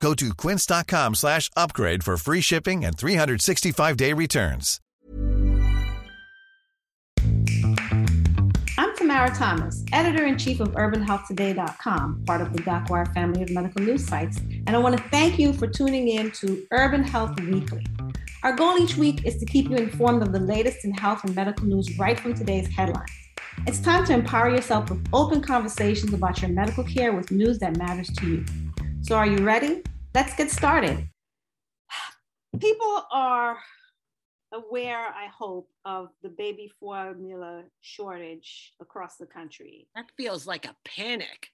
Go to quince.com slash upgrade for free shipping and 365-day returns. I'm Tamara Thomas, editor-in-chief of UrbanHealthToday.com, part of the DocWire family of medical news sites, and I want to thank you for tuning in to Urban Health Weekly. Our goal each week is to keep you informed of the latest in health and medical news right from today's headlines. It's time to empower yourself with open conversations about your medical care with news that matters to you. So, are you ready? Let's get started. People are aware, I hope, of the baby formula shortage across the country. That feels like a panic.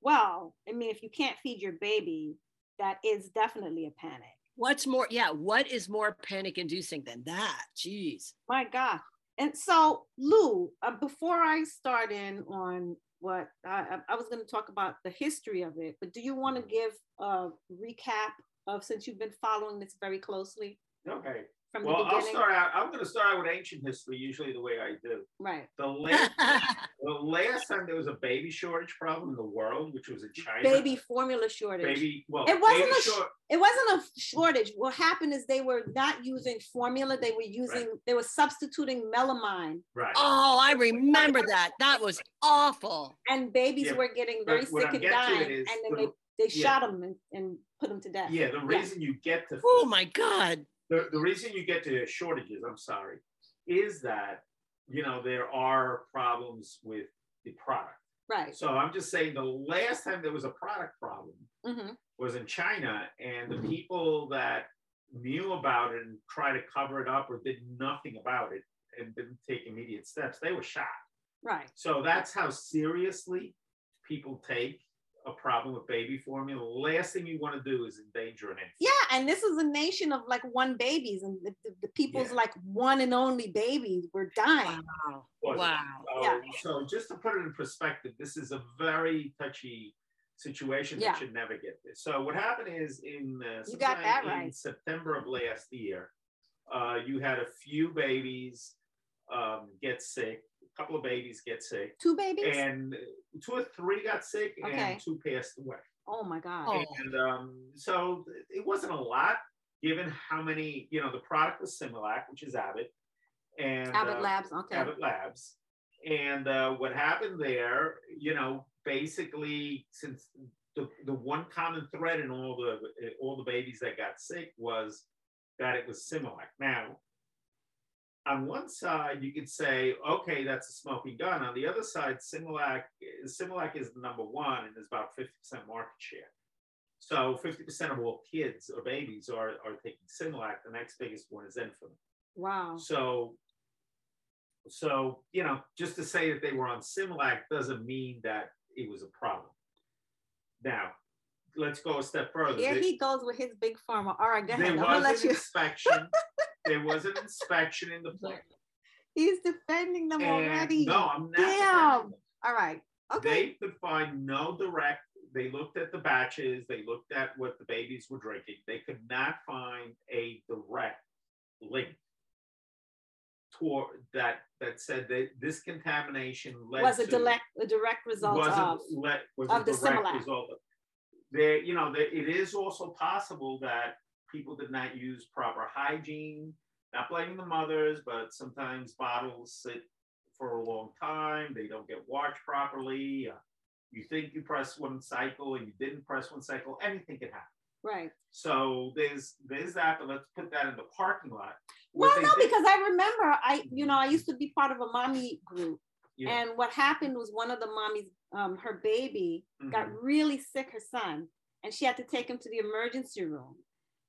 Well, I mean, if you can't feed your baby, that is definitely a panic. What's more, yeah, what is more panic inducing than that? Jeez. My God. And so, Lou, uh, before I start in on what I, I was going to talk about the history of it, but do you want to mm. give a recap of since you've been following this very closely? Okay. From well, the I'll start out. I'm going to start out with ancient history, usually the way I do. Right. The last, the last time there was a baby shortage problem in the world, which was in China. Baby formula shortage. baby. Well, It wasn't baby a sh- short- it wasn't a shortage. What happened is they were not using formula. They were using, they were substituting melamine right. Oh, I remember that. That was awful. and babies Yeah, were getting very what sick and getting dying. it is And then they, they yeah. shot them and, and put them to death. yeah, the reason you get to Oh my God. The, the reason you get to shortages, I'm sorry, is that you know there are problems with the product. Right. So I'm just saying the last time there was a product problem hmm was in China, and the people that knew about it and tried to cover it up or did nothing about it and didn't take immediate steps, they were shot. Right. So that's how seriously people take a problem with baby formula. The last thing you want to do is endanger an infant. Yeah, and this is a nation of like one babies, and the, the, the people's Yeah. like one and only babies were dying. Wow. Wow. So, Yeah. so just to put it in perspective, this is a very touchy situation Yeah. that should never get this. So what happened is in uh, You got that sometime in right. September of last year, uh, you had a few babies um, get sick. A couple of babies get sick, Two babies? and two or three got sick, Okay. and two passed away. oh my God. Oh. And um, so it wasn't a lot, given how many. You know, the product was Similac, which is Abbott, and Abbott uh, Labs. Okay. Abbott Labs. And uh, what happened there, you know, basically, since the, the one common thread in all the all the babies that got sick was that it was Similac. Now, on one side, you could say, okay, that's a smoking gun. On the other side, Similac, Similac is the number one and there's about 50% market share. So 50% of all kids or babies are, are taking Similac. The next biggest one is Enfamil. Wow. So, so you know, just to say that they were on Similac doesn't mean that it was a problem. Now, let's go a step further. Here There- he goes with his big pharma. All right, go ahead. there I'm was let an you. inspection. there was an inspection in the plant. He's defending them And already. no, I'm not. Damn. All right. Okay. They could find no direct. They looked at the batches. They looked at what the babies were drinking. They could not find a direct link toward that that said that this contamination led was a to direct a direct result of of a the direct Similac. result of there. You know, there, it is also possible that people did not use proper hygiene. Not blaming the mothers, but sometimes bottles sit for a long time. They don't get washed properly. Uh, you think you press one cycle and you didn't press one cycle. Anything can happen. right. So there's there's that, but let's put that in the parking lot. Well, no, did- because I remember I, you know, I used to be part of a mommy group, yeah, and what happened was one of the mommies, um, her baby got mhm. really sick, her son, and she had to take him to the emergency room.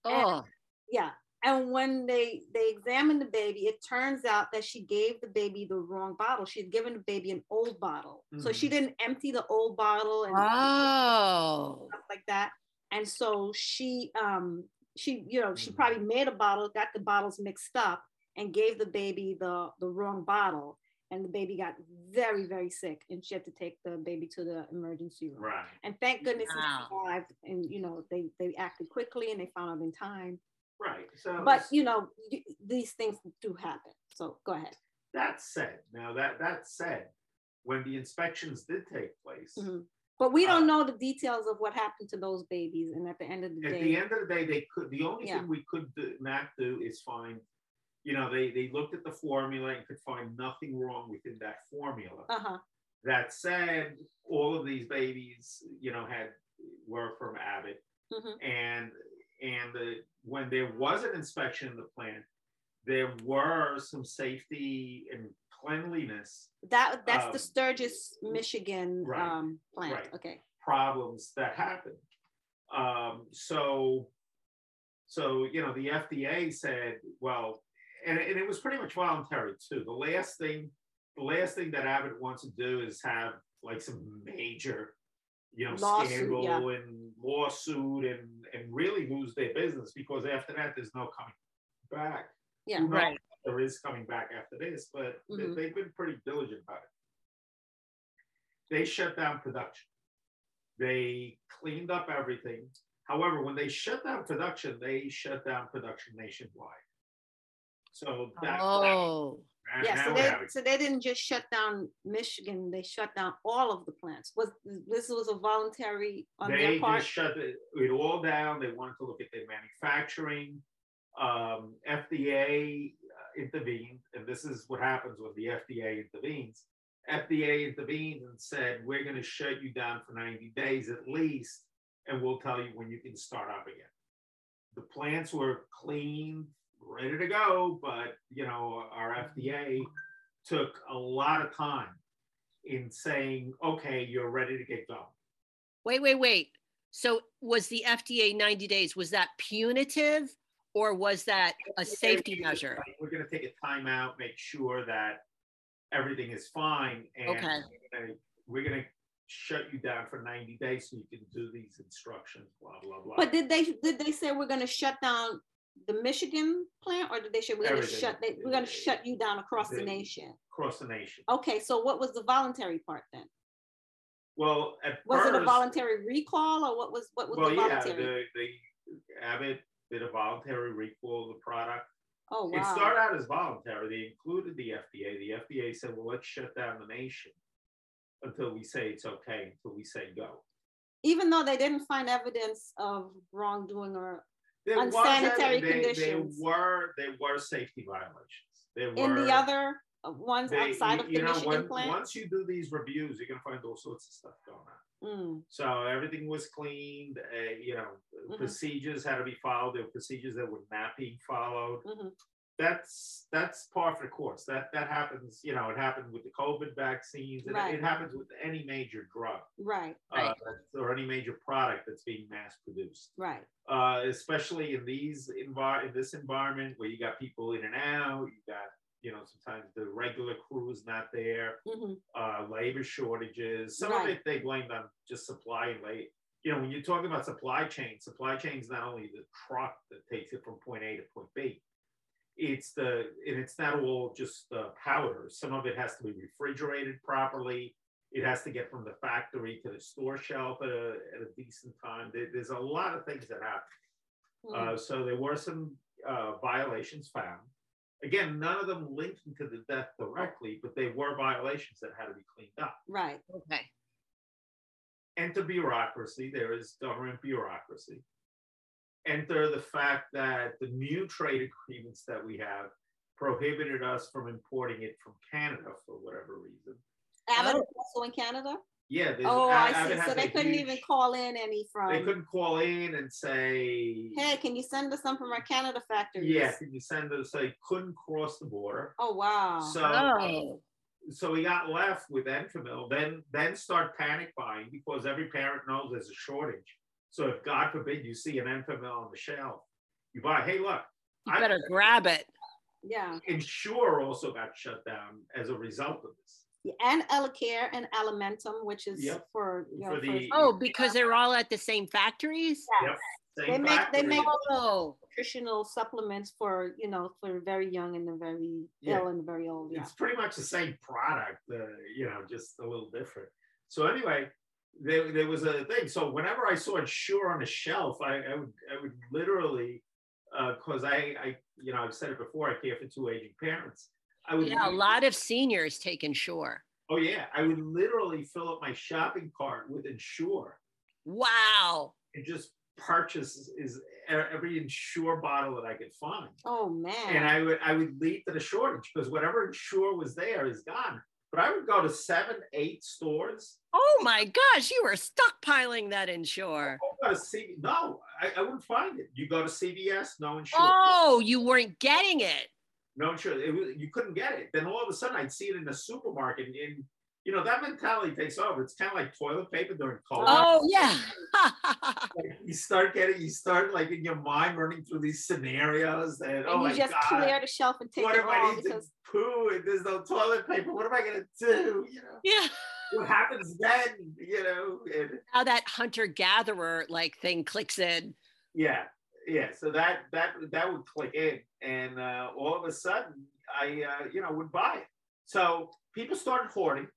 Oh, Yeah. And when they they examined the baby, it turns out that she gave the baby the wrong bottle. She had given the baby an old bottle, so she Mhm. didn't empty the old bottle and oh, stuff like that. And so she um she you know she Mhm. probably made a bottle, got the bottles mixed up, and gave the baby the the wrong bottle, and the baby got very very sick, and she had to take the baby to the emergency room. Right. And thank goodness Wow. he survived, and you know they they acted quickly and they found out in time. Right. So But you know y- these things do happen. So go ahead. that said, now that that said, when the inspections did take place, Mhm. But we don't Uh, know the details of what happened to those babies, and at the end of the at day, the end of the day, they could. The only Yeah. thing we could do, not do is find. You know, they they looked at the formula and could find nothing wrong within that formula. uh huh, That said, all of these babies, you know, had were from Abbott, hmm and and uh, when there was an inspection in the plant, there were some safety and cleanliness that that's Um, the Sturgis, Michigan right, um, plant. right. Okay, problems that happened. Um, so, so you know, the FDA said, well, and, and it was pretty much voluntary too. The last thing, the last thing that Abbott wants to do is have like some major, you know, Lawsuit, scandal yeah. and lawsuit and and really lose their business because after that, there's no coming back. yeah, Right. There is coming back after this, but they- Mhm. they've been pretty diligent about it. They shut down production. They cleaned up everything. However, when they shut down production, they shut down production nationwide. So that, Oh, and yeah. So they so they didn't just shut down Michigan; they shut down all of the plants. Was this was a voluntary on they their part? They just shut it, it all down. They wanted to look at their manufacturing. Um, FDA uh, intervened, and this is what happens when the FDA intervenes. FDA intervened and said, "We're going to shut you down for 90 days at least, and we'll tell you when you can start up again." The plants were clean, ready to go, but you know, our FDA took a lot of time in saying, "Okay, you're ready to get going." wait, wait, wait. So was the FDA 90 days, was that punitive or was that a safety measure? We're gonna take a timeout, make sure that everything is fine, and Okay. we're gonna- we're gonna shut you down for ninety days so you can do these instructions, blah, blah, blah. But did they did they say we're going to shut down the Michigan plant, or did they say we're going to shut they, we're going to shut you down across the They- nation? Across the nation. Okay, so what was the voluntary part then? Well, at Was it a voluntary recall, or what was what was Well, the yeah, voluntary? the, the Abbott did a voluntary recall of the product. oh wow! It started out as voluntary. They included the FDA. The FDA said, well, let's shut down the nation until we say it's okay, until we say go. Even though they didn't find evidence of wrongdoing or There was Unsanitary ev- they, were there were safety violations. There in the other uh, ones they- outside you- of the you know, Michigan when- plant. Once you do these reviews, you're gonna find all sorts of stuff going on. Mm, So everything was cleaned. Uh, you know, Mhm. procedures had to be followed. There were procedures that were not being followed. mhm. That's that's par for the course. That that happens. You know, it happened with the COVID vaccines. It, Right. it happens with any major drug Right, uh, or any major product that's being mass produced. right. uh, especially in these envi- in this environment where you got people in and out, you got you know sometimes the regular crew is not there, mm-hmm. uh, labor shortages. Some Right. of it they blamed on just supply and late. You know, when you're talking about supply chain, supply chain is not only the truck that takes it from point A to point B. It's the and it's not all just uh, powder. Some of it has to be refrigerated properly. It has to get from the factory to the store shelf at a, at a decent time. There, there's a lot of things that happen. Mm. Uh, so there were some uh, violations found. Again, none of them linked to the death directly, but they were violations that had to be cleaned up. right. Okay. Enter bureaucracy. There is government bureaucracy. Enter the fact that the new trade agreements that we have prohibited us from importing it from Canada for whatever reason. Abbott Oh. also in Canada. Yeah. Oh, A- I see. has So they couldn't huge- even call in any from. They couldn't call in and say, Hey, can you send us some from our Canada factories? yeah, can you send us? So they couldn't cross the border. Oh wow. So Oh, so we got left with Enfamil, then then start panic buying because every parent knows there's a shortage. So if God forbid you see an Enfamil on the shelf, you buy. Hey, look, you I- better grab it. yeah. Ensure also got shut down as a result of this. Yeah, And Elecare and Alimentum, which is Yep. for you know, For the- Oh, because they're all at the same factories? Yes. Yep. They make they make Oh, nutritional supplements for you know for very young and the very Yeah. ill and very old. Yeah. it's pretty much the same product, uh, you know, just a little different. So anyway, there, there was a thing. So whenever I saw Ensure on a shelf, I, I would I would literally, uh, because I I you know I've said it before, I care for two aging parents. I would yeah, a lot of seniors take Ensure. Oh yeah, I would literally fill up my shopping cart with Ensure Wow. and just purchase is every Ensure bottle that I could find. Oh man. and I would I would lead to the shortage because whatever Ensure was there is gone. But I would go to seven, eight stores. Oh my gosh, you were stockpiling that Ensure. Oh, go to C- no, I, I wouldn't find it. You go to CVS, no Ensure, Oh, you weren't getting it. no Ensure. It was, you couldn't get it. Then all of a sudden, I'd see it in the supermarket, and you know that mentality takes over. It's kind of like toilet paper during COVID. Oh yeah. Like, you start getting, you start like in your mind running through these scenarios that and oh you my just god. clear the shelf and take what it if I all need because to poo and there's no toilet paper? What am I gonna do? You know, yeah. what happens then? You know, and How that hunter gatherer like thing clicks in. yeah, yeah. So that that that would click in, and uh, all of a sudden, I uh, you know would buy it. So people started hoarding.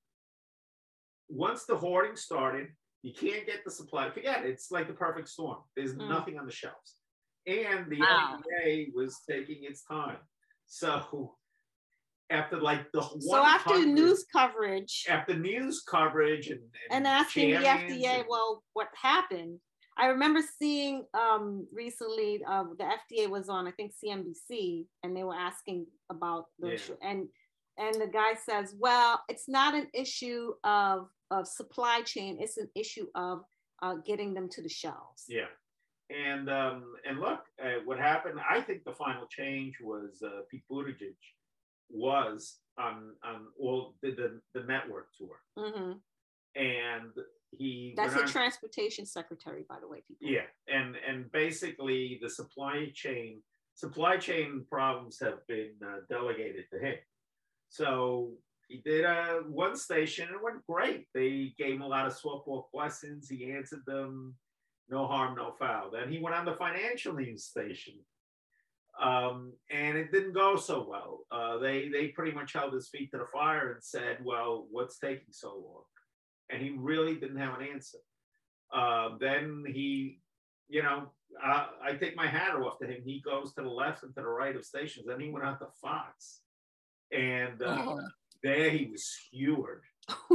Once the hoarding started, you can't get the supply. Forget it. It's like the perfect storm. There's Mm. nothing on the shelves, and the Wow. FDA was taking its time. So after like the so after 100 news coverage after news coverage and and asking the FDA, and- well, what happened? I remember seeing um, recently uh, the FDA was on, I think CNBC, and they were asking about the Yeah. issue. And and the guy says, well, it's not an issue of of supply chain; it's an issue of uh, getting them to the shelves. Yeah. And um, and look, uh, what happened? I think the final change was uh, Pete Buttigieg was on on all did the the network tour, hmm and he That's the on- transportation secretary, by the way, people. yeah, and and basically the supply chain supply chain problems have been uh, delegated to him. So he did uh, one station and it went great. They gave him a lot of softball questions. He answered them, no harm, no foul. Then he went on the financial news station, um, and it didn't go so well. Uh, they they pretty much held his feet to the fire and said, "Well, what's taking so long?" And he really didn't have an answer. Uh, then he, you know, uh, I take my hat off to him. He goes to the left and to the right of stations. Then he went out to Fox, and uh, Oh, there he was skewered.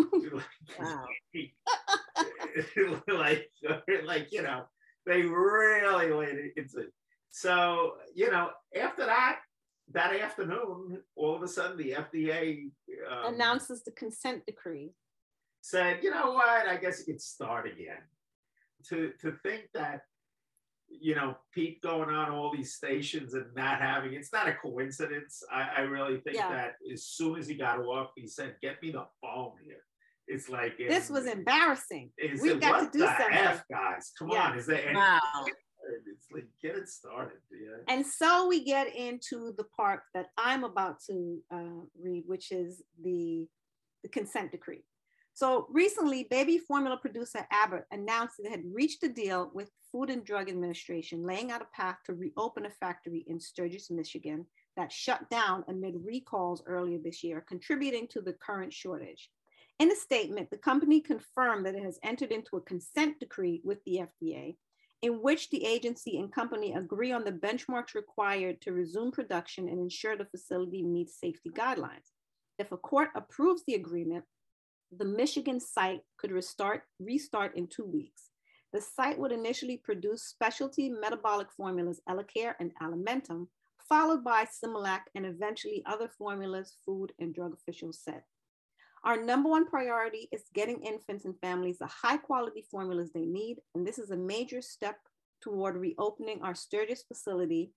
wow. like, like you know, they really laid it into. So you know, after that, that afternoon, all of a sudden, the FDA um, Announces the consent decree. said, you know what? I guess you could start again. To to think that, you know, Pete going on all these stations and not having it's not a coincidence. I, I really think Yeah. that as soon as he got off, he said, "Get me the phone here." It's like This was embarrassing. Is We've it, got to do something. F, guys? Come Yeah. on, is there any? Wow. It's like get it started. Yeah. And so we get into the part that I'm about to uh, read, which is the, the consent decree. So recently, baby formula producer Abbott announced it had reached a deal with Food and Drug Administration, laying out a path to reopen a factory in Sturgis, Michigan, that shut down amid recalls earlier this year, contributing to the current shortage. In a statement, the company confirmed that it has entered into a consent decree with the FDA in which the agency and company agree on the benchmarks required to resume production and ensure the facility meets safety guidelines. If a court approves the agreement, the Michigan site could restart, restart in two weeks. The site would initially produce specialty metabolic formulas Elecare and Alimentum, followed by Similac and eventually other formulas food and drug officials said. Our number one priority is getting infants and families the high quality formulas they need, and this is a major step toward reopening our Sturgis facility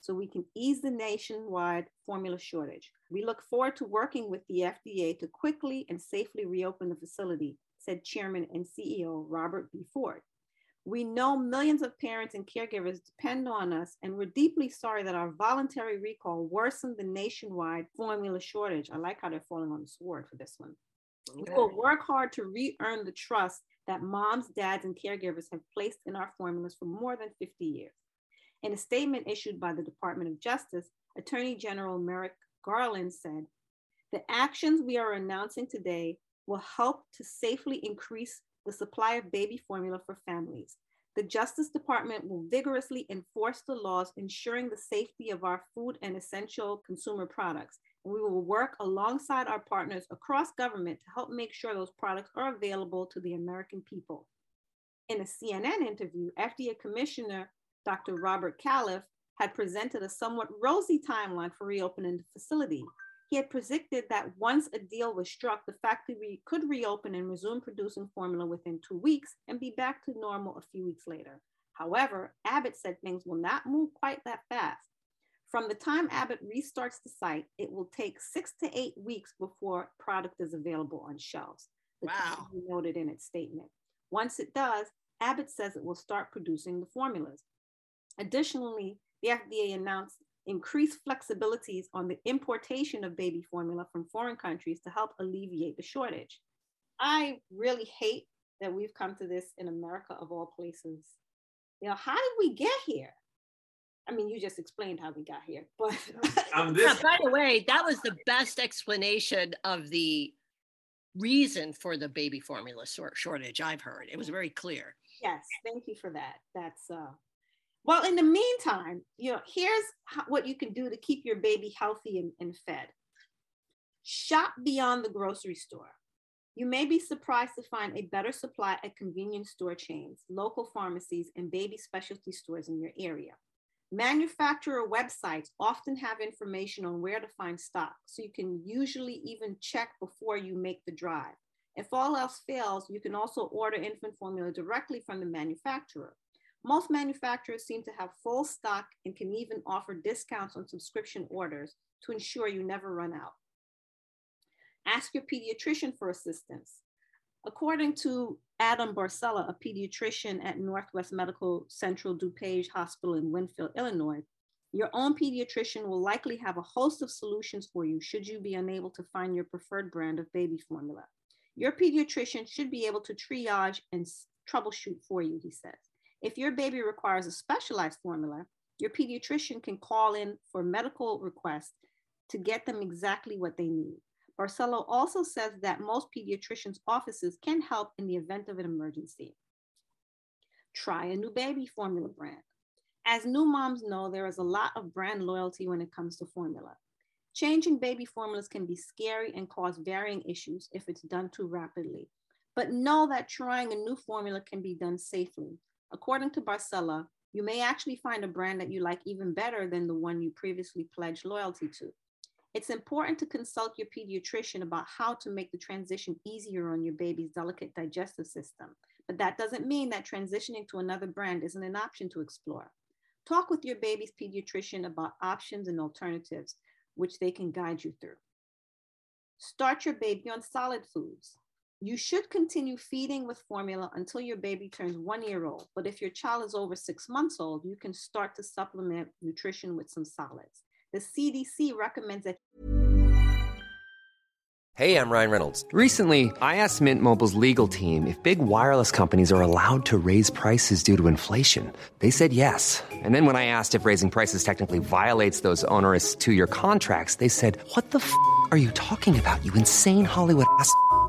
so we can ease the nationwide formula shortage. We look forward to working with the FDA to quickly and safely reopen the facility, said Chairman and CEO Robert B. Ford. We know millions of parents and caregivers depend on us, and we're deeply sorry that our voluntary recall worsened the nationwide formula shortage. I like how they're falling on the sword for this one. We will work hard to re earn the trust that moms, dads, and caregivers have placed in our formulas for more than 50 years. In a statement issued by the Department of Justice, Attorney General Merrick Garland said, The actions we are announcing today will help to safely increase the supply of baby formula for families. The Justice Department will vigorously enforce the laws ensuring the safety of our food and essential consumer products. And we will work alongside our partners across government to help make sure those products are available to the American people. In a CNN interview, FDA Commissioner Dr. Robert Califf had presented a somewhat rosy timeline for reopening the facility. He had predicted that once a deal was struck, the factory could reopen and resume producing formula within two weeks and be back to normal a few weeks later. However, Abbott said things will not move quite that fast. From the time Abbott restarts the site, it will take six to eight weeks before product is available on shelves. The wow. noted in its statement. Once it does, Abbott says it will start producing the formulas. Additionally, the FDA announced increased flexibilities on the importation of baby formula from foreign countries to help alleviate the shortage. I really hate that we've come to this in America of all places. You know, how did we get here? I mean, you just explained how we got here, but Um, Yeah, by the way, that was the best explanation of the reason for the baby formula shortage I've heard. It was very clear. yes, thank you for that. That's uh well, in the meantime, you know, here's what you can do to keep your baby healthy and, and fed. Shop beyond the grocery store. You may be surprised to find a better supply at convenience store chains, local pharmacies, and baby specialty stores in your area. Manufacturer websites often have information on where to find stock, so you can usually even check before you make the drive. If all else fails, you can also order infant formula directly from the manufacturer. Most manufacturers seem to have full stock and can even offer discounts on subscription orders to ensure you never run out. Ask your pediatrician for assistance. According to Adam Barcella, a pediatrician at Northwest Medical Central DuPage Hospital in Winfield, Illinois, your own pediatrician will likely have a host of solutions for you should you be unable to find your preferred brand of baby formula. Your pediatrician should be able to triage and troubleshoot for you, he says. If your baby requires a specialized formula, your pediatrician can call in for medical requests to get them exactly what they need. Barcella also says that most pediatricians' offices can help in the event of an emergency. Try a new baby formula brand. As new moms know, there is a lot of brand loyalty when it comes to formula. Changing baby formulas can be scary and cause varying issues if it's done too rapidly. But know that trying a new formula can be done safely. According to Barcella, you may actually find a brand that you like even better than the one you previously pledged loyalty to. It's important to consult your pediatrician about how to make the transition easier on your baby's delicate digestive system, but that doesn't mean that transitioning to another brand isn't an option to explore. Talk with your baby's pediatrician about options and alternatives, which they can guide you through. Start your baby on solid foods. You should continue feeding with formula until your baby turns one year old. But if your child is over six months old, you can start to supplement nutrition with some solids. The CDC recommends that. Hey, I'm Ryan Reynolds. Recently, I asked Mint Mobile's legal team if big wireless companies are allowed to raise prices due to inflation. They said yes. And then when I asked if raising prices technically violates those onerous two year contracts, they said, What the f are you talking about, you insane Hollywood ass?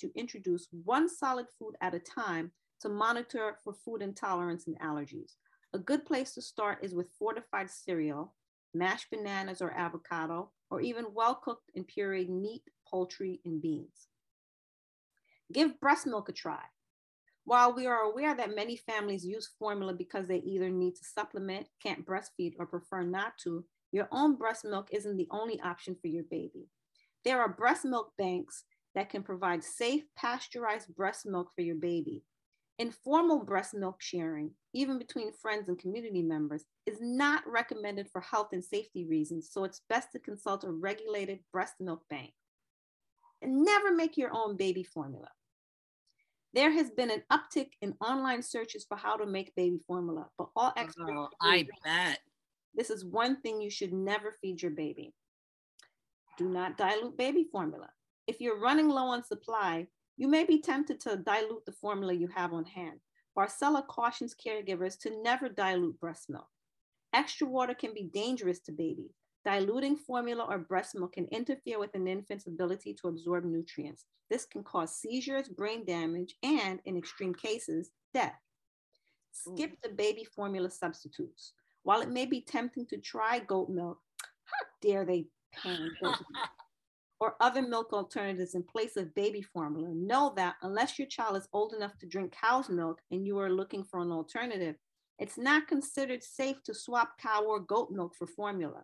to introduce one solid food at a time to monitor for food intolerance and allergies. A good place to start is with fortified cereal, mashed bananas or avocado, or even well cooked and pureed meat, poultry, and beans. Give breast milk a try. While we are aware that many families use formula because they either need to supplement, can't breastfeed, or prefer not to, your own breast milk isn't the only option for your baby. There are breast milk banks that can provide safe pasteurized breast milk for your baby. Informal breast milk sharing, even between friends and community members, is not recommended for health and safety reasons, so it's best to consult a regulated breast milk bank. And never make your own baby formula. There has been an uptick in online searches for how to make baby formula, but all oh, experts. Oh, I bet. This is one thing you should never feed your baby. Do not dilute baby formula. If you're running low on supply, you may be tempted to dilute the formula you have on hand. Barcella cautions caregivers to never dilute breast milk. Extra water can be dangerous to babies. Diluting formula or breast milk can interfere with an infant's ability to absorb nutrients. This can cause seizures, brain damage, and in extreme cases, death. Skip the baby formula substitutes. While it may be tempting to try goat milk, how dare they pan goat milk? or other milk alternatives in place of baby formula, know that unless your child is old enough to drink cow's milk and you are looking for an alternative, it's not considered safe to swap cow or goat milk for formula.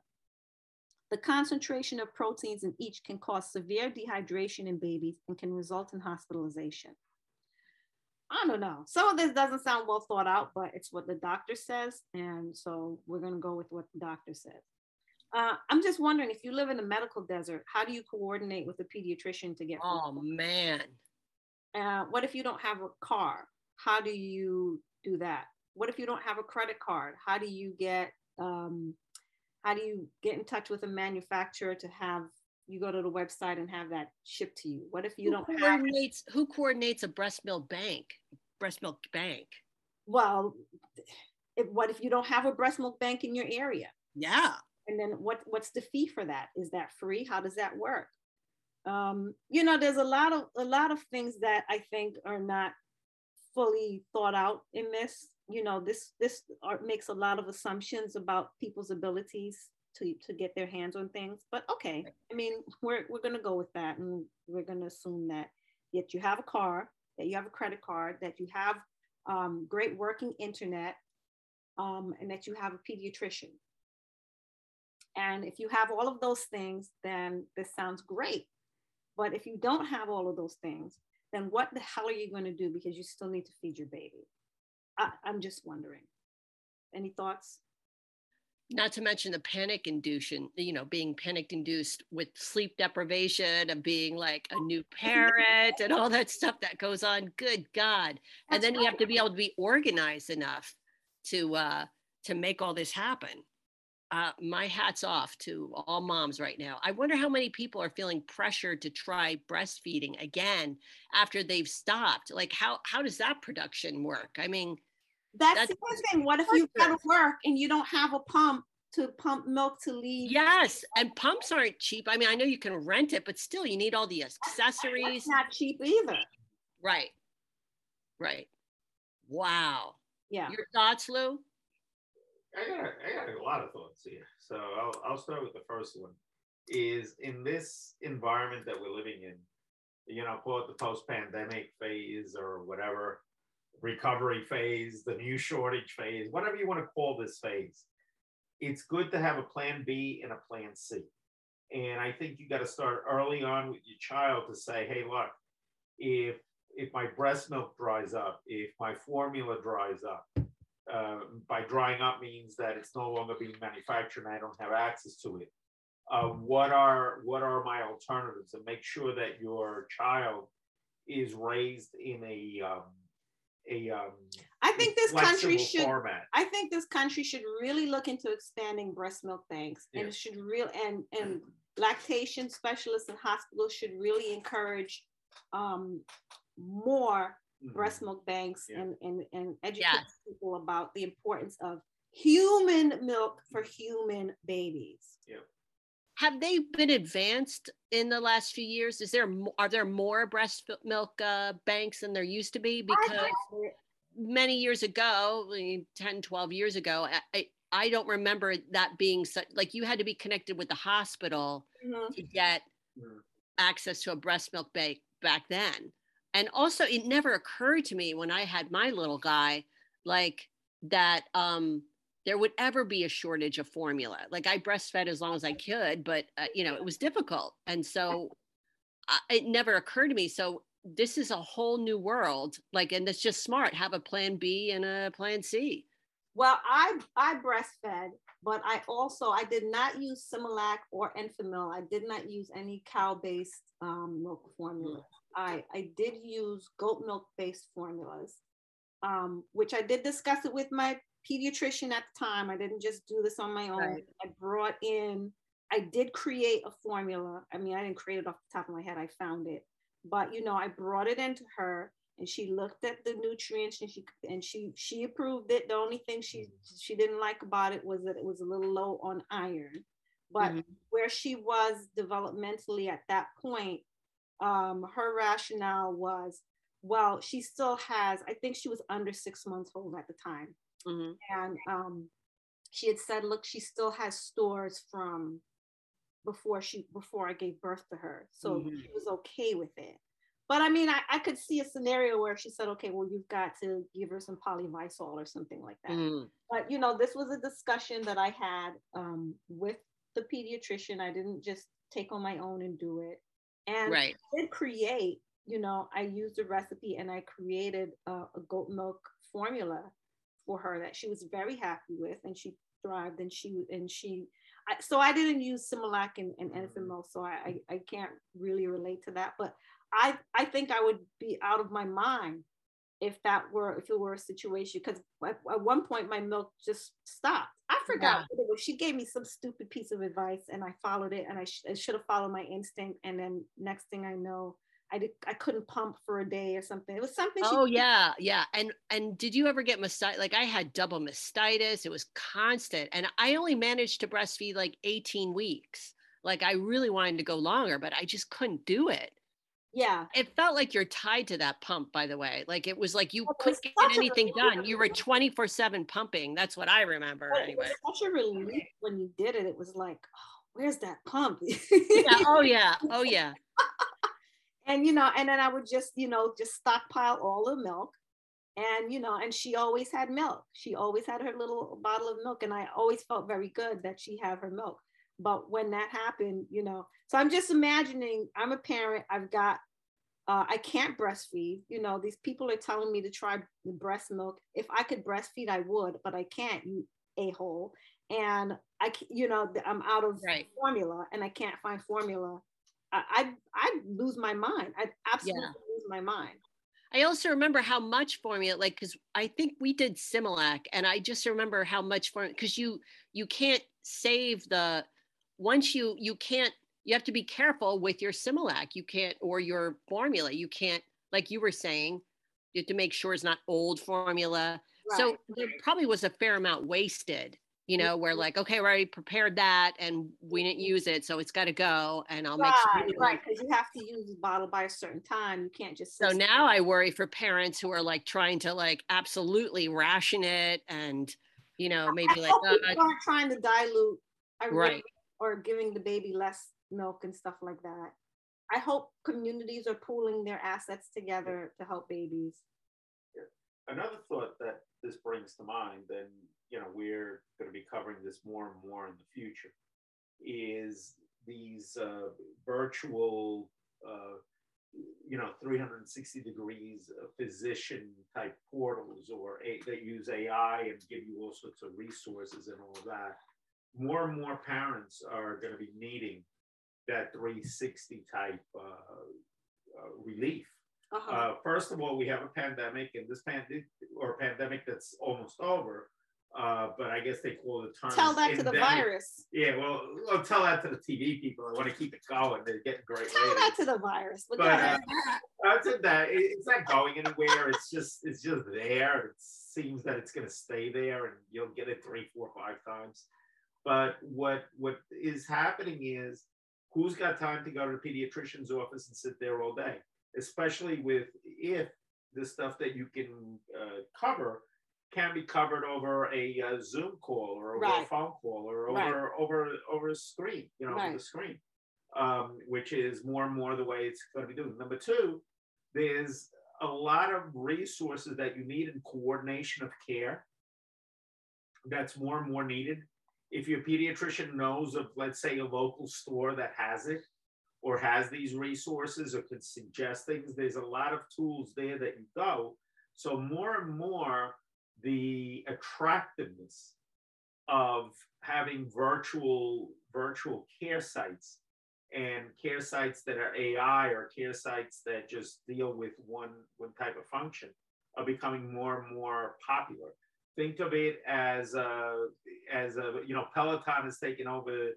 The concentration of proteins in each can cause severe dehydration in babies and can result in hospitalization. I don't know. Some of this doesn't sound well thought out, but it's what the doctor says. And so we're going to go with what the doctor says. Uh, I'm just wondering if you live in a medical desert, how do you coordinate with a pediatrician to get? Oh man. Uh, what if you don't have a car? How do you do that? What if you don't have a credit card? How do you get? Um, how do you get in touch with a manufacturer to have you go to the website and have that shipped to you? What if you who don't have? Who coordinates a breast milk bank? Breast milk bank. Well, if, what if you don't have a breast milk bank in your area? Yeah. And then what what's the fee for that? Is that free? How does that work? Um, you know there's a lot of a lot of things that i think are not fully thought out in this. You know this this art makes a lot of assumptions about people's abilities to to get their hands on things. But okay i mean we're we're going to go with that and we're going to assume that yet you have a car that you have a credit card that you have um, great working internet um, and that you have a pediatrician and if you have all of those things, then this sounds great. But if you don't have all of those things, then what the hell are you going to do? Because you still need to feed your baby. I, I'm just wondering. Any thoughts? Not to mention the panic induction, you know, being panic induced with sleep deprivation and being like a new parent and all that stuff that goes on. Good God. And That's then you have to be able to be organized enough to uh to make all this happen. Uh, my hat's off to all moms right now. I wonder how many people are feeling pressured to try breastfeeding again after they've stopped. Like, how how does that production work? I mean, That's, That's the other thing. What if you got to work and you don't have a pump to pump milk to leave? yes, and pumps aren't cheap. I mean, I know you can rent it, but still, you need all the accessories. That's not cheap either. Right, right. Wow. Yeah. Your thoughts, Lou? I got, I got a lot of thoughts here. So I'll, I'll start with the first one. Is in this environment that we're living in, you know, call it the post-pandemic phase or whatever, recovery phase, the new shortage phase, whatever you want to call this phase. It's good to have a plan B and a plan C. And I think you got to start early on with your child to say, hey, look, if if my breast milk dries up, if my formula dries up, uh, by drying up means that it's no longer being manufactured and I don't have access to it. Uh, what are what are my alternatives? And make sure that your child is raised in a um, a um, I think this country should format. I think this country should really look into expanding breast milk banks and Yeah. it should real and and lactation specialists and hospitals should really encourage um, more Mhm. breast milk banks Yeah. and, and and educate Yes. people about the importance of human milk for human babies. Have they been advanced in the last few years? Is there are there more breast milk uh, banks than there used to be? Because many years ago, I 10, 12 years ago, I, I, I don't remember that being such like you had to be connected with the hospital Mhm. to get Mhm. access to a breast milk bank back then. And also, it never occurred to me when I had my little guy, like that um, there would ever be a shortage of formula. Like I breastfed as long as I could, but uh, you know, it was difficult. And so I, it never occurred to me. So this is a whole new world. Like, and it's just smart. Have a plan B and a plan C. Well, I I breastfed, but I also I did not use Similac or Enfamil. I did not use any cow-based um, milk formula. I I did use goat milk-based formulas, um, which I did discuss it with my pediatrician at the time. I didn't just do this on my own. Right. I brought in. I did create a formula. I mean, I didn't create it off the top of my head. I found it, but you know, I brought it into her and she looked at the nutrients and she and she she approved it. The only thing she she didn't like about it was that it was a little low on iron. But Mhm. where she was developmentally at that point, um, her rationale was, well, she still has. I think she was under six months old at the time, Mhm. and um, she had said, look, she still has stores from before she before I gave birth to her, so Mhm. she was okay with it. But I mean, I, I could see a scenario where she said, okay, well, you've got to give her some Poly-Vi-Sol or something like that. Mm. But, you know, this was a discussion that I had um, with the pediatrician. I didn't just take on my own and do it. And Right. I did create, you know, I used a recipe and I created a, a goat milk formula for her that she was very happy with and she thrived and she, and she, I, so I didn't use Similac and, and Enfamil, mm-hmm. so I, I, I can't really relate to that. But I I think I would be out of my mind if that were if it were a situation because at, at one point my milk just stopped. I forgot what it was. She gave me some stupid piece of advice and I followed it and I, sh- I should have followed my instinct and then next thing I know I did I couldn't pump for a day or something. It was something. she- Oh yeah, yeah. And and did you ever get mastitis? Like I had double mastitis. It was constant, and I only managed to breastfeed like 18 weeks. Like I really wanted to go longer, but I just couldn't do it. Yeah. It felt like you're tied to that pump, by the way. Like it was like you couldn't get anything done. You were 24 7 pumping. That's what I remember But it anyway. was such a relief when you did it. It was like, oh, where's that pump? Yeah. Oh yeah. Oh yeah. and you know and then i would just you know just stockpile all the milk and you know and she always had milk she always had her little bottle of milk and i always felt very good that she had her milk but when that happened you know so i'm just imagining i'm a parent i've got uh, i can't breastfeed you know these people are telling me to try the breast milk if i could breastfeed i would but i can't you a-hole and i you know i'm out of Right. formula and i can't find formula I, I I'd lose my mind. I'd absolutely Yeah. lose my mind. I also remember how much formula, like, because I think we did Similac, and I just remember how much formula, because you you can't save the once you you can't you have to be careful with your Similac. You can't or your formula. You can't like you were saying. You have to make sure it's not old formula. So there probably was a fair amount wasted. You know, where like, okay, we already prepared that, and we didn't use it, so it's got to go, and I'll make sure. Right, right, because you have to use the bottle by a certain time. You can't just. So now I worry for parents who are like trying to like absolutely ration it and, you know, maybe I like, uh, aren't trying to dilute. I really- Right. Or giving the baby less milk and stuff like that. I hope communities are pooling their assets together to help babies. Another thought that this brings to mind, and you know, we're going to be covering this more and more in the future, is these uh, virtual, uh, you know, 360 degrees uh, physician type portals, or a, that use AI and give you all sorts of resources and all that. More and more parents are going to be needing that 360 type uh, uh, relief. Uh-huh. Uh, first of all, we have a pandemic, and this pandemic or pandemic that's almost over. Uh, but I guess they call the term. Tell that to the virus. Yeah, well, well, tell that to the TV people. I want to keep it going. They're getting great Tell ratings. that to the virus. But, But, uh. That it- it's not going anywhere. It's just it's just there. It seems that it's going to stay there, and you'll get it three, four, five times. But what what is happening is, who's got time to go to the pediatrician's office and sit there all day? Especially with if the stuff that you can uh, cover can be covered over a uh, Zoom call or over a phone call or Right. over over over a screen, you know, over the screen um, which is more and more the way it's going to be doing. Number two, there's a lot of resources that you need in coordination of care. That's more and more needed. If your pediatrician knows of, let's say, a local store that has it, or has these resources or can suggest things. There's a lot of tools there that you go. So more and more, the attractiveness of having virtual virtual care sites and care sites that are AI or care sites that just deal with one one type of function are becoming more and more popular. Think of it as a, as a you know Peloton has taken over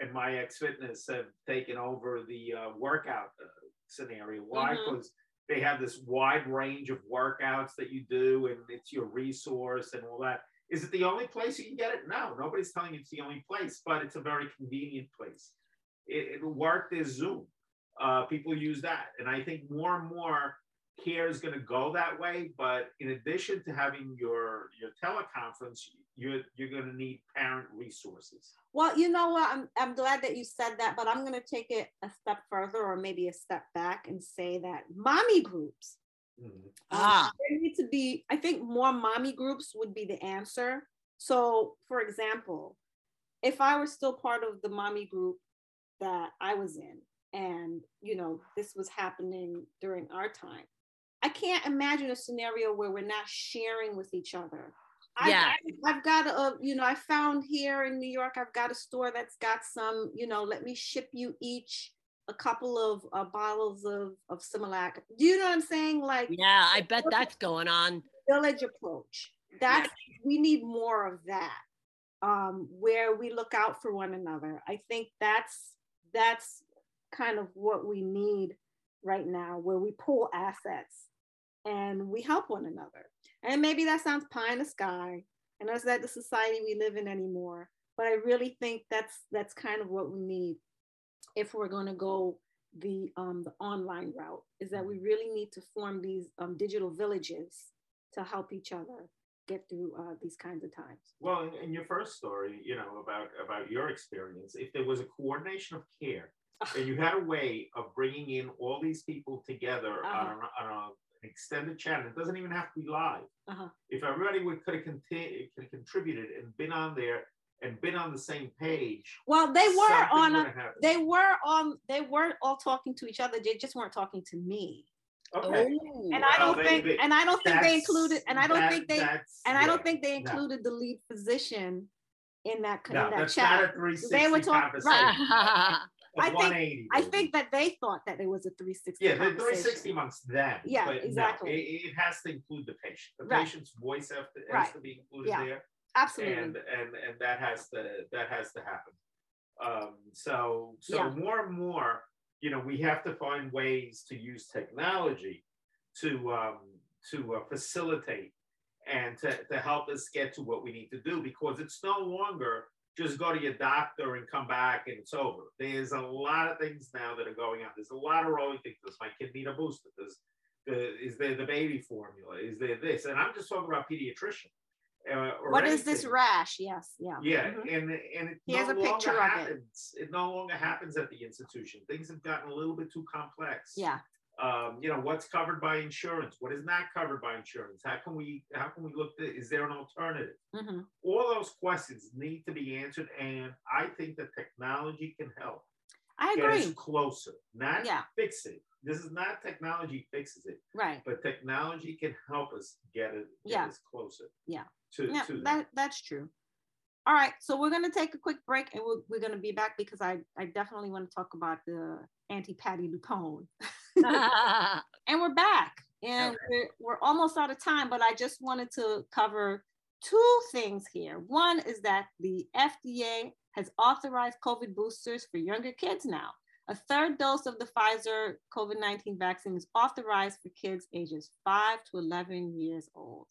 and MYX Fitness have taken over the uh, workout uh, scenario. Why? Because mm-hmm. they have this wide range of workouts that you do, and it's your resource and all that. Is it the only place you can get it? No, nobody's telling you it's the only place, but it's a very convenient place. It, it worked as Zoom. Uh, people use that, and I think more and more care is going to go that way. But in addition to having your your teleconference, you're you're going to need parent resources. Well, you know what? I'm I'm glad that you said that, but I'm going to take it a step further, or maybe a step back, and say that mommy groups. Mm-hmm. Ah, um, there need to be. I think more mommy groups would be the answer. So, for example, if I were still part of the mommy group that I was in, and you know this was happening during our time, I can't imagine a scenario where we're not sharing with each other. Yeah. I, have got a, you know, I found here in New York, I've got a store that's got some, you know, let me ship you each a couple of uh, bottles of, of Similac. Do you know what I'm saying? Like, yeah, I bet that's going on. Village approach. That's, yeah. we need more of that. Um, where we look out for one another. I think that's, that's kind of what we need right now, where we pull assets and we help one another. And maybe that sounds pie in the sky, and that's not the society we live in anymore. But I really think that's that's kind of what we need if we're going to go the um, the online route. Is that we really need to form these um, digital villages to help each other get through uh, these kinds of times. Well, in, in, your first story, you know about about your experience, if there was a coordination of care, and you had a way of bringing in all these people together uh-huh. on, a, on a extended channel. It doesn't even have to be live. Uh-huh. If everybody would could have conti- could have contributed and been on there and been on the same page. Well, they were on. A, they were on. They were all talking to each other. They just weren't talking to me. Okay. Oh, and I don't well, think, they, and I don't think they included, and I don't that, think they, and yeah, I don't think they included no. the lead physician in that no, in that chat. they were talking right. I think I think that they thought that it was a 360. Yeah, the 360 amongst them. Yeah, exactly. No, it, it, has to include the patient. The right. patient's voice to, has right. to be included yeah. there. Absolutely. And and and that has to that has to happen. Um, so so yeah. more and more, you know, we have to find ways to use technology to um, to uh, facilitate and to, to help us get to what we need to do because it's no longer just go to your doctor and come back and it's over. There's a lot of things now that are going on. There's a lot of rolling things. Does my kid need a booster? Does the, is there the baby formula? Is there this? And I'm just talking about pediatrician. Uh, what anything. is this rash? Yes, yeah. Yeah, mm-hmm. and and it he no has a picture of. It. it no longer happens at the institution. Things have gotten a little bit too complex. Yeah um, you know what's covered by insurance? What is not covered by insurance? How can we how can we look at is there an alternative? Mm-hmm. all those questions need to be answered and i think that technology can help. I agree get us closer. Not yeah. fix it. This is not technology fixes it right. but technology can help us get it get yeah. us closer yeah. to, yeah, to that, that's true all right so we're going to take a quick break and we're, we're going to be back because i i definitely want to talk about the anti Patti LuPone and we're back. And okay. we're, we're almost out of time, but I just wanted to cover two things here. One is that the FDA has authorized COVID boosters for younger kids now. A third dose of the Pfizer COVID 19 vaccine is authorized for kids ages 5 to 11 years old.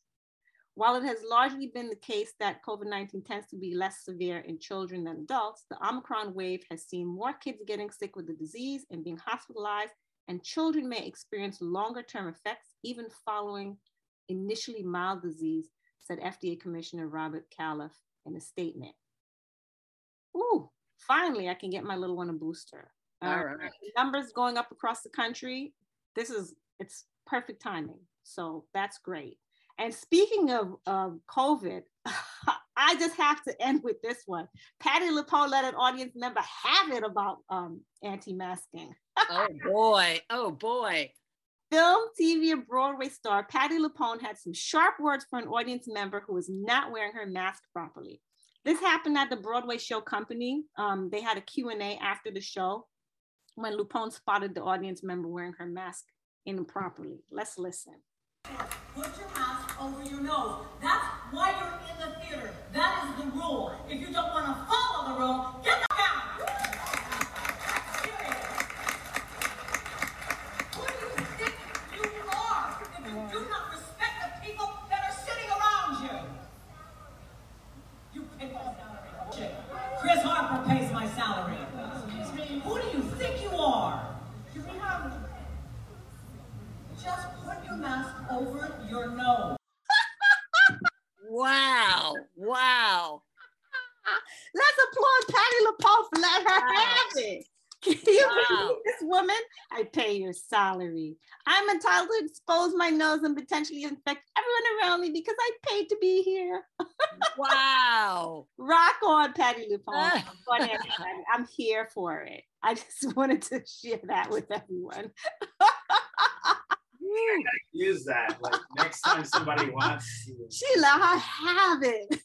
While it has largely been the case that COVID 19 tends to be less severe in children than adults, the Omicron wave has seen more kids getting sick with the disease and being hospitalized and children may experience longer term effects even following initially mild disease, said FDA Commissioner Robert Califf in a statement. Ooh, finally, I can get my little one a booster. Uh, All right. Numbers going up across the country. This is, it's perfect timing. So that's great. And speaking of, of COVID, I I just have to end with this one. Patti LuPone let an audience member have it about um, anti-masking. oh boy! Oh boy! Film, TV, and Broadway star Patti LuPone had some sharp words for an audience member who was not wearing her mask properly. This happened at the Broadway show company. Um, they had a Q&A after the show when LuPone spotted the audience member wearing her mask improperly. Let's listen. Oh, Over your nose. That's why you're in the theater. That is the rule. If you don't want to follow the rule, get the out. Who do you think you are if you do not respect the people that are sitting around you? You pay my salary. Chris Harper pays my salary. Who do you think you are? Just put your mask over your nose. Wow! Wow! Let's applaud Patti LuPone for letting her Wow. have it. Can you Wow. believe this woman? I pay your salary. I'm entitled to expose my nose and potentially infect everyone around me because I paid to be here. Wow! Rock on, Patti LuPone. I'm. I'm here for it. I just wanted to share that with everyone. Use that. Like next time somebody wants. to- She let her have it.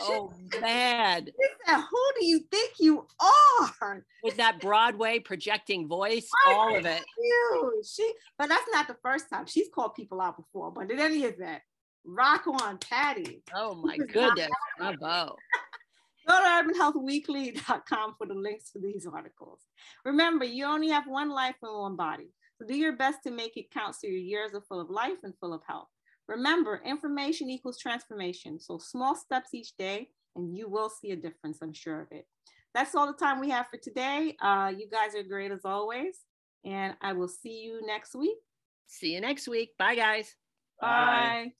Oh man! She said, Who do you think you are? With that Broadway projecting voice, all of it. You. She, but that's not the first time. She's called people out before. But in any event, rock on, Patti. Oh my This is not goodness! Bravo! Go to urbanhealthweekly.com for the links to these articles. Remember, you only have one life and one body. So do your best to make it count so your years are full of life and full of health. Remember, information equals transformation. So small steps each day, and you will see a difference. I'm sure of it. That's all the time we have for today. Uh, you guys are great as always. And I will see you next week. See you next week. Bye, guys. Bye.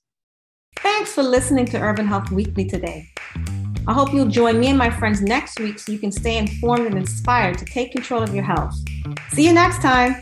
Thanks for listening to Urban Health Weekly today. I hope you'll join me and my friends next week so you can stay informed and inspired to take control of your health. See you next time.